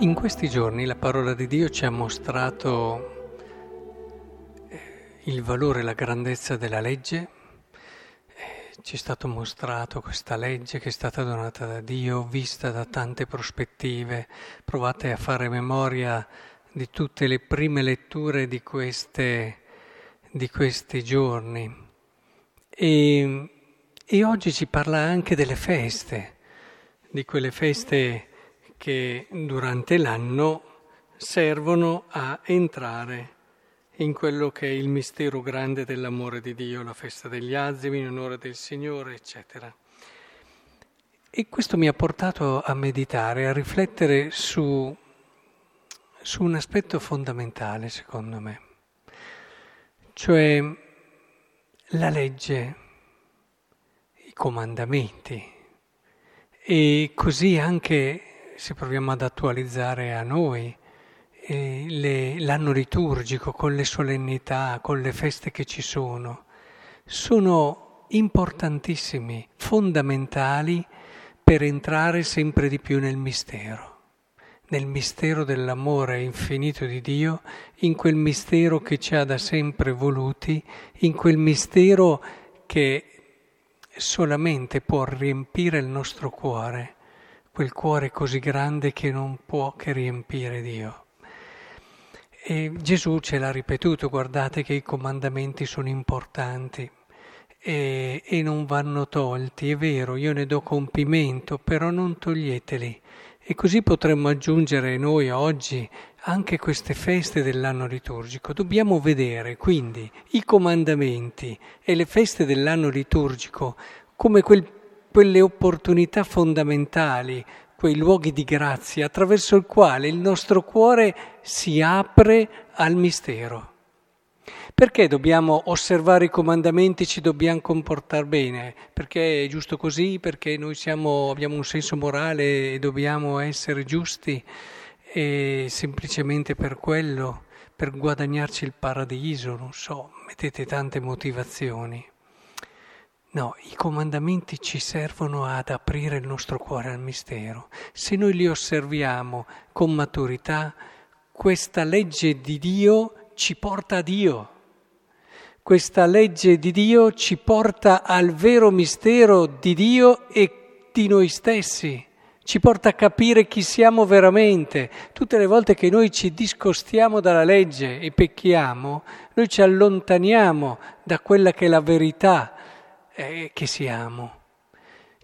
In questi giorni la parola di Dio ci ha mostrato eh, il valore la grandezza della legge, eh, ci è stato mostrato questa legge che è stata donata da Dio, vista da tante prospettive. Provate a fare memoria di tutte le prime letture di, queste, di questi giorni. E, e oggi ci parla anche delle feste, di quelle feste che durante l'anno servono a entrare in quello che è il mistero grande dell'amore di Dio, la festa degli azimi in onore del Signore, eccetera. E questo mi ha portato a meditare, a riflettere su, su un aspetto fondamentale, secondo me, cioè la legge, i comandamenti e così anche se proviamo ad attualizzare a noi eh, le, l'anno liturgico con le solennità, con le feste che ci sono, sono importantissimi, fondamentali per entrare sempre di più nel mistero, nel mistero dell'amore infinito di Dio, in quel mistero che ci ha da sempre voluti, in quel mistero che solamente può riempire il nostro cuore quel cuore così grande che non può che riempire Dio. E Gesù ce l'ha ripetuto, guardate che i comandamenti sono importanti e, e non vanno tolti, è vero, io ne do compimento, però non toglieteli. E così potremmo aggiungere noi oggi anche queste feste dell'anno liturgico. Dobbiamo vedere quindi i comandamenti e le feste dell'anno liturgico come quel quelle opportunità fondamentali, quei luoghi di grazia attraverso il quale il nostro cuore si apre al mistero. Perché dobbiamo osservare i comandamenti, ci dobbiamo comportare bene? Perché è giusto così? Perché noi siamo, abbiamo un senso morale e dobbiamo essere giusti? E semplicemente per quello, per guadagnarci il paradiso, non so, mettete tante motivazioni. No, i comandamenti ci servono ad aprire il nostro cuore al mistero. Se noi li osserviamo con maturità, questa legge di Dio ci porta a Dio. Questa legge di Dio ci porta al vero mistero di Dio e di noi stessi. Ci porta a capire chi siamo veramente. Tutte le volte che noi ci discostiamo dalla legge e pecchiamo, noi ci allontaniamo da quella che è la verità eh, che siamo.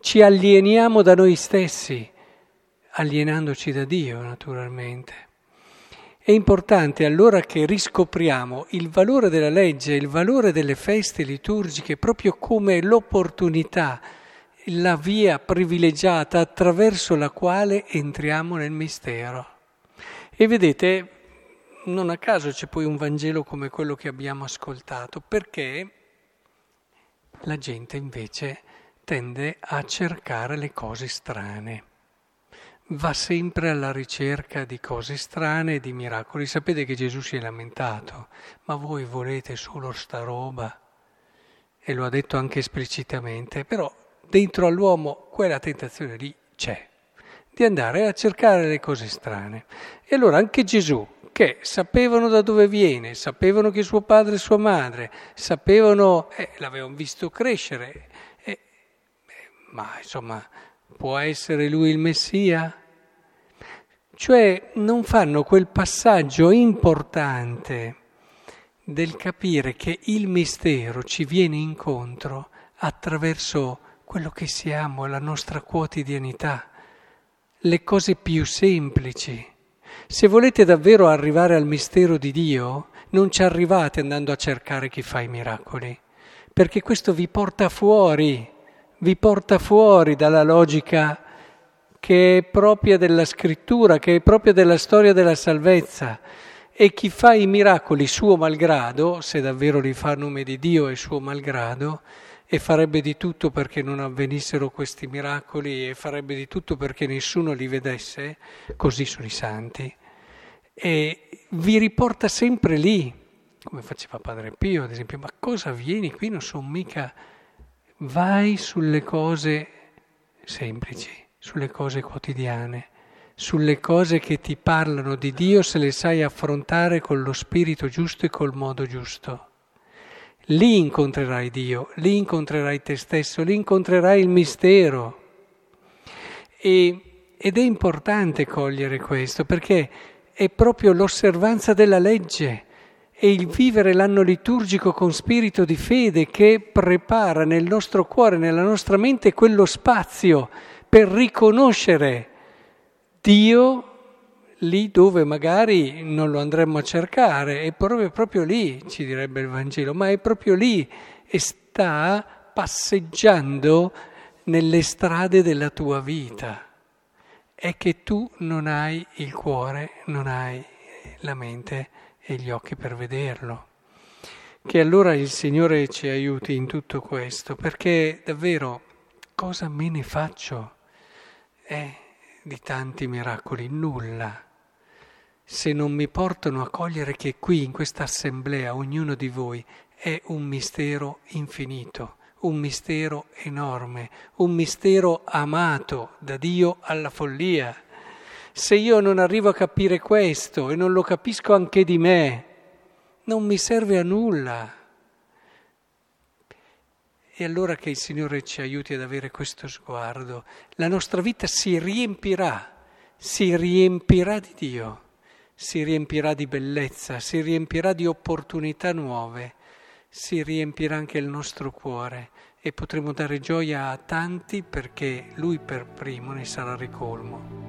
Ci alieniamo da noi stessi, alienandoci da Dio naturalmente. È importante allora che riscopriamo il valore della legge, il valore delle feste liturgiche proprio come l'opportunità, la via privilegiata attraverso la quale entriamo nel mistero. E vedete, non a caso c'è poi un Vangelo come quello che abbiamo ascoltato, perché la gente invece tende a cercare le cose strane. Va sempre alla ricerca di cose strane e di miracoli. Sapete che Gesù si è lamentato, ma voi volete solo sta roba? E lo ha detto anche esplicitamente, però dentro all'uomo quella tentazione lì c'è, di andare a cercare le cose strane. E allora anche Gesù, che sapevano da dove viene, sapevano che suo padre e sua madre, sapevano, eh, l'avevano visto crescere, eh, ma insomma, può essere lui il Messia? Cioè non fanno quel passaggio importante del capire che il mistero ci viene incontro attraverso quello che siamo, la nostra quotidianità, le cose più semplici se volete davvero arrivare al mistero di Dio, non ci arrivate andando a cercare chi fa i miracoli, perché questo vi porta fuori, vi porta fuori dalla logica che è propria della scrittura, che è propria della storia della salvezza. E chi fa i miracoli suo malgrado, se davvero li fa a nome di Dio e suo malgrado, e farebbe di tutto perché non avvenissero questi miracoli e farebbe di tutto perché nessuno li vedesse, così sono i santi, e vi riporta sempre lì, come faceva Padre Pio ad esempio, ma cosa vieni qui? Non sono mica... Vai sulle cose semplici, sulle cose quotidiane, sulle cose che ti parlano di Dio se le sai affrontare con lo spirito giusto e col modo giusto. Lì incontrerai Dio, lì incontrerai te stesso, lì incontrerai il mistero. E, ed è importante cogliere questo perché è proprio l'osservanza della legge e il vivere l'anno liturgico con spirito di fede che prepara nel nostro cuore, nella nostra mente, quello spazio per riconoscere Dio lì dove magari non lo andremmo a cercare, è proprio, proprio lì, ci direbbe il Vangelo, ma è proprio lì e sta passeggiando nelle strade della tua vita. È che tu non hai il cuore, non hai la mente e gli occhi per vederlo. Che allora il Signore ci aiuti in tutto questo, perché davvero cosa me ne faccio eh, di tanti miracoli? Nulla se non mi portano a cogliere che qui, in questa assemblea, ognuno di voi è un mistero infinito, un mistero enorme, un mistero amato da Dio alla follia. Se io non arrivo a capire questo e non lo capisco anche di me, non mi serve a nulla. E allora che il Signore ci aiuti ad avere questo sguardo, la nostra vita si riempirà, si riempirà di Dio si riempirà di bellezza, si riempirà di opportunità nuove, si riempirà anche il nostro cuore e potremo dare gioia a tanti perché Lui per primo ne sarà ricolmo.